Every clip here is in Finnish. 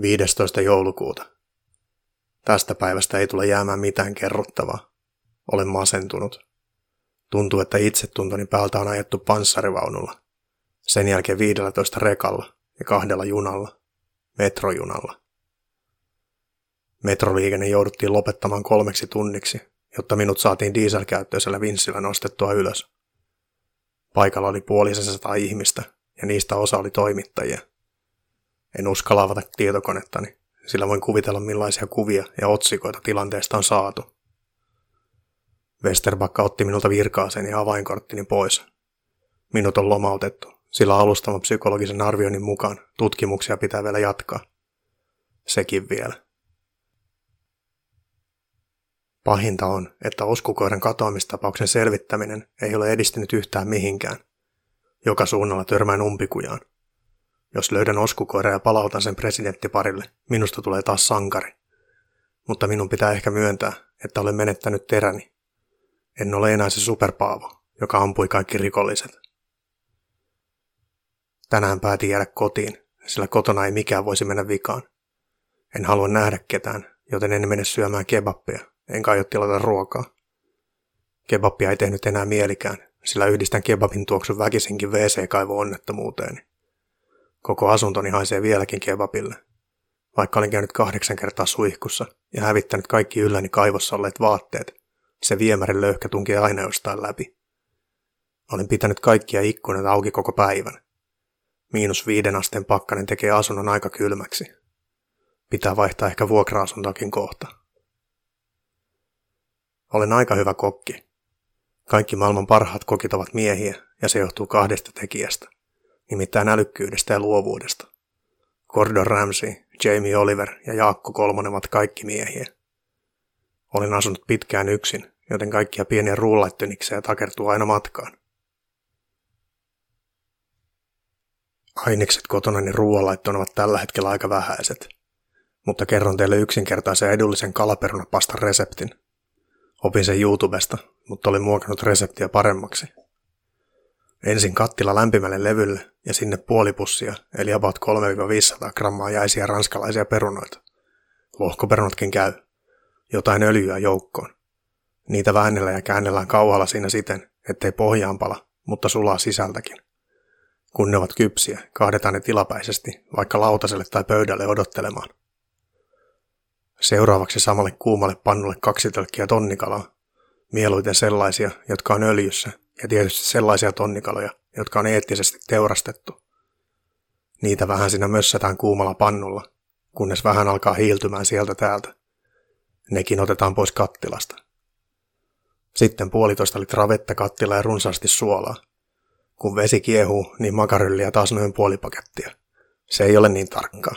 15. joulukuuta. Tästä päivästä ei tule jäämään mitään kerrottavaa. Olen masentunut. Tuntuu, että itsetuntoni päältä on ajettu panssarivaunulla. Sen jälkeen 15 rekalla ja kahdella junalla. Metrojunalla. Metroliikenne jouduttiin lopettamaan kolmeksi tunniksi, jotta minut saatiin dieselkäyttöisellä vinssillä nostettua ylös. Paikalla oli puolisesta ihmistä, ja niistä osa oli toimittajia – en uskalla avata tietokonettani, sillä voin kuvitella millaisia kuvia ja otsikoita tilanteesta on saatu. Westerbakka otti minulta virkaaseen ja avainkorttini pois. Minut on lomautettu, sillä alustama psykologisen arvioinnin mukaan tutkimuksia pitää vielä jatkaa. Sekin vielä. Pahinta on, että oskukoiran katoamistapauksen selvittäminen ei ole edistynyt yhtään mihinkään. Joka suunnalla törmään umpikujaan – jos löydän oskukoira ja palautan sen presidenttiparille, minusta tulee taas sankari. Mutta minun pitää ehkä myöntää, että olen menettänyt teräni. En ole enää se superpaavo, joka ampui kaikki rikolliset. Tänään päätin jäädä kotiin, sillä kotona ei mikään voisi mennä vikaan. En halua nähdä ketään, joten en mene syömään kebappia, enkä aio tilata ruokaa. Kebappia ei tehnyt enää mielikään, sillä yhdistän kebabin tuoksun väkisinkin WC-kaivo onnettomuuteeni. Koko asuntoni haisee vieläkin kebabille. Vaikka olin käynyt kahdeksan kertaa suihkussa ja hävittänyt kaikki ylläni kaivossa olleet vaatteet, se viemärin löyhkä tunki aina jostain läpi. Olin pitänyt kaikkia ikkunoita auki koko päivän. Miinus viiden asteen pakkanen tekee asunnon aika kylmäksi. Pitää vaihtaa ehkä vuokra-asuntoakin kohta. Olen aika hyvä kokki. Kaikki maailman parhaat kokit ovat miehiä, ja se johtuu kahdesta tekijästä nimittäin älykkyydestä ja luovuudesta. Gordon Ramsay, Jamie Oliver ja Jaakko Kolmonen ovat kaikki miehiä. Olin asunut pitkään yksin, joten kaikkia pieniä ruullaittyniksejä takertuu aina matkaan. Ainekset kotonani ruoanlaittoon ovat tällä hetkellä aika vähäiset, mutta kerron teille yksinkertaisen edullisen kalaperunapastan reseptin. Opin sen YouTubesta, mutta olin muokannut reseptiä paremmaksi – Ensin kattila lämpimälle levylle ja sinne puoli pussia, eli about 3-500 grammaa jäisiä ranskalaisia perunoita. Lohkoperunatkin käy. Jotain öljyä joukkoon. Niitä väännellä ja käännellään kauhalla siinä siten, ettei pohjaan pala, mutta sulaa sisältäkin. Kun ne ovat kypsiä, kaadetaan ne tilapäisesti, vaikka lautaselle tai pöydälle odottelemaan. Seuraavaksi samalle kuumalle pannulle kaksi tölkkiä tonnikalaa, mieluiten sellaisia, jotka on öljyssä ja tietysti sellaisia tonnikaloja, jotka on eettisesti teurastettu. Niitä vähän siinä mössätään kuumalla pannulla, kunnes vähän alkaa hiiltymään sieltä täältä. Nekin otetaan pois kattilasta. Sitten puolitoista litraa vettä kattila ja runsaasti suolaa. Kun vesi kiehuu, niin makarylliä taas noin puoli pakettia. Se ei ole niin tarkkaa.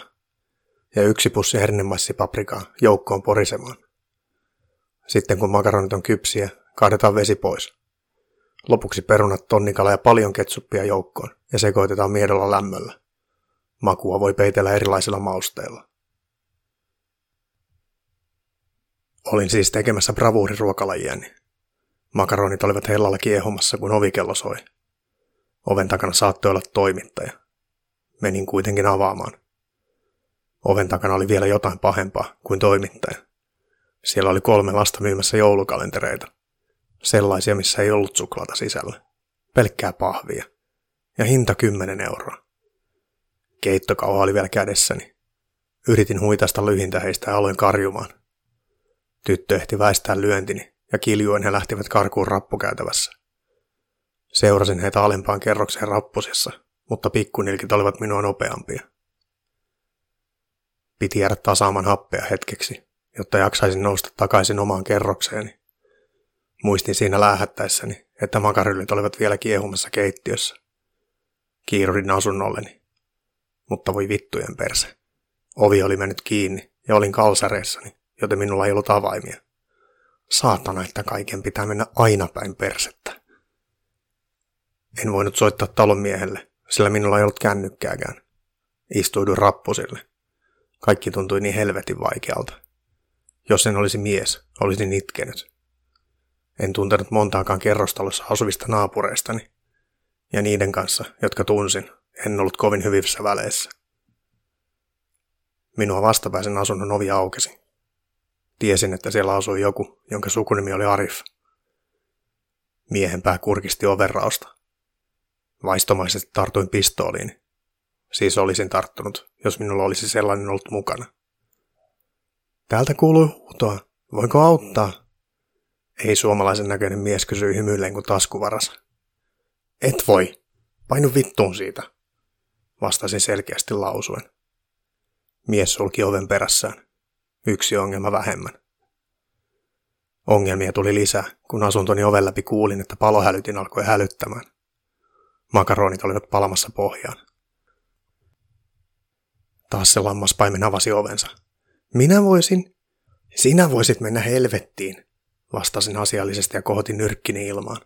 Ja yksi pussi hernemassipaprikaa joukkoon porisemaan. Sitten kun makaronit on kypsiä, kaadetaan vesi pois. Lopuksi perunat, tonnikala ja paljon ketsuppia joukkoon ja sekoitetaan miedolla lämmöllä. Makua voi peitellä erilaisilla mausteilla. Olin siis tekemässä bravuuriruokalajieni. Makaronit olivat hellalla kiehumassa, kun ovikello soi. Oven takana saattoi olla toimittaja. Menin kuitenkin avaamaan. Oven takana oli vielä jotain pahempaa kuin toimittaja. Siellä oli kolme lasta myymässä joulukalentereita – Sellaisia, missä ei ollut suklaata sisällä. Pelkkää pahvia. Ja hinta 10 euroa. Keittokauha oli vielä kädessäni. Yritin huitaista lyhintä heistä ja aloin karjumaan. Tyttö ehti väistää lyöntini ja kiljuen he lähtivät karkuun rappukäytävässä. Seurasin heitä alempaan kerrokseen rappusissa, mutta pikkunilkit olivat minua nopeampia. Piti jäädä tasaamaan happea hetkeksi, jotta jaksaisin nousta takaisin omaan kerrokseeni. Muistin siinä läähättäessäni, että makaryllit olivat vielä kiehumassa keittiössä. Kiirudin asunnolleni. Mutta voi vittujen perse. Ovi oli mennyt kiinni ja olin kalsareissani, joten minulla ei ollut avaimia. Saatana, että kaiken pitää mennä aina päin persettä. En voinut soittaa talonmiehelle, sillä minulla ei ollut kännykkääkään. Istuiduin rappusille. Kaikki tuntui niin helvetin vaikealta. Jos en olisi mies, olisin itkenyt. En tuntenut montaakaan kerrostalossa asuvista naapureistani. Ja niiden kanssa, jotka tunsin, en ollut kovin hyvissä väleissä. Minua vastapäisen asunnon ovi aukesi. Tiesin, että siellä asui joku, jonka sukunimi oli Arif. Miehen pää kurkisti overrausta. Vaistomaisesti tartuin pistooliin. Siis olisin tarttunut, jos minulla olisi sellainen ollut mukana. Täältä kuului huutoa. Voinko auttaa? Ei suomalaisen näköinen mies kysyi hymyilleen kuin taskuvaras. Et voi. Painu vittuun siitä, vastasin selkeästi lausuen. Mies sulki oven perässään. Yksi ongelma vähemmän. Ongelmia tuli lisää, kun asuntoni oven läpi kuulin, että palohälytin alkoi hälyttämään. Makaronit olivat palamassa pohjaan. Taas se lammaspaimen avasi ovensa. Minä voisin. Sinä voisit mennä helvettiin, vastasin asiallisesti ja kohotin nyrkkini ilmaan.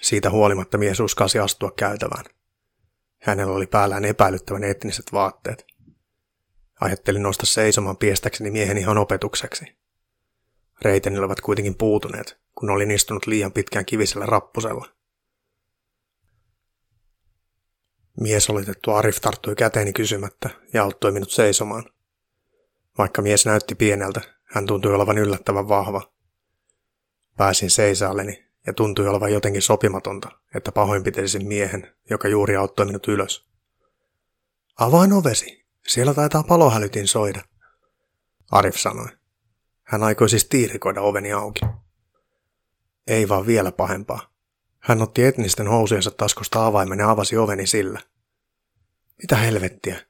Siitä huolimatta mies uskasi astua käytävään. Hänellä oli päällään epäilyttävän etniset vaatteet. Ajattelin nousta seisomaan piestäkseni miehen ihan opetukseksi. Reiteni olivat kuitenkin puutuneet, kun olin istunut liian pitkään kivisellä rappusella. Mies olitettu Arif tarttui käteeni kysymättä ja auttoi minut seisomaan. Vaikka mies näytti pieneltä, hän tuntui olevan yllättävän vahva. Pääsin seisaalleni ja tuntui olevan jotenkin sopimatonta, että pahoinpitelisin miehen, joka juuri auttoi minut ylös. Avain ovesi, siellä taitaa palohälytin soida, Arif sanoi. Hän aikoi siis tiirikoida oveni auki. Ei vaan vielä pahempaa. Hän otti etnisten housujensa taskusta avaimen ja avasi oveni sillä. Mitä helvettiä?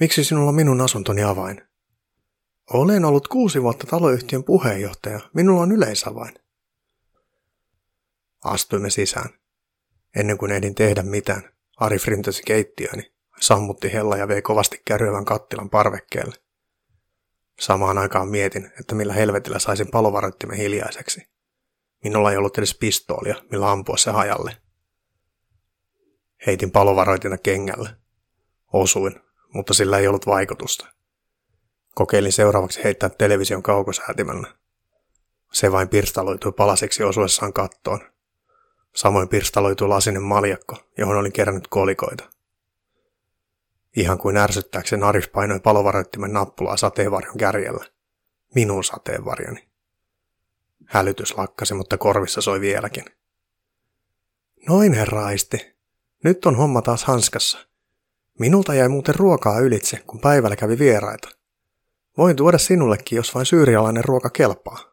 Miksi sinulla on minun asuntoni avain? Olen ollut kuusi vuotta taloyhtiön puheenjohtaja. Minulla on yleisavain. Astuimme sisään. Ennen kuin ehdin tehdä mitään, Ari frintäsi keittiöni, sammutti hella ja vei kovasti kärryävän kattilan parvekkeelle. Samaan aikaan mietin, että millä helvetillä saisin palovaroittimen hiljaiseksi. Minulla ei ollut edes pistoolia, millä ampua se hajalle. Heitin palovaroitina kengälle. Osuin, mutta sillä ei ollut vaikutusta. Kokeilin seuraavaksi heittää television kaukosäätimellä. Se vain pirstaloitui palasiksi osuessaan kattoon. Samoin pirstaloitui lasinen maljakko, johon olin kerännyt kolikoita. Ihan kuin ärsyttääkseen Arif painoi palovaroittimen nappulaa sateenvarjon kärjellä. Minun sateenvarjoni. Hälytys lakkasi, mutta korvissa soi vieläkin. Noin, herra aisti. Nyt on homma taas hanskassa. Minulta jäi muuten ruokaa ylitse, kun päivällä kävi vieraita. Voin tuoda sinullekin, jos vain syyrialainen ruoka kelpaa.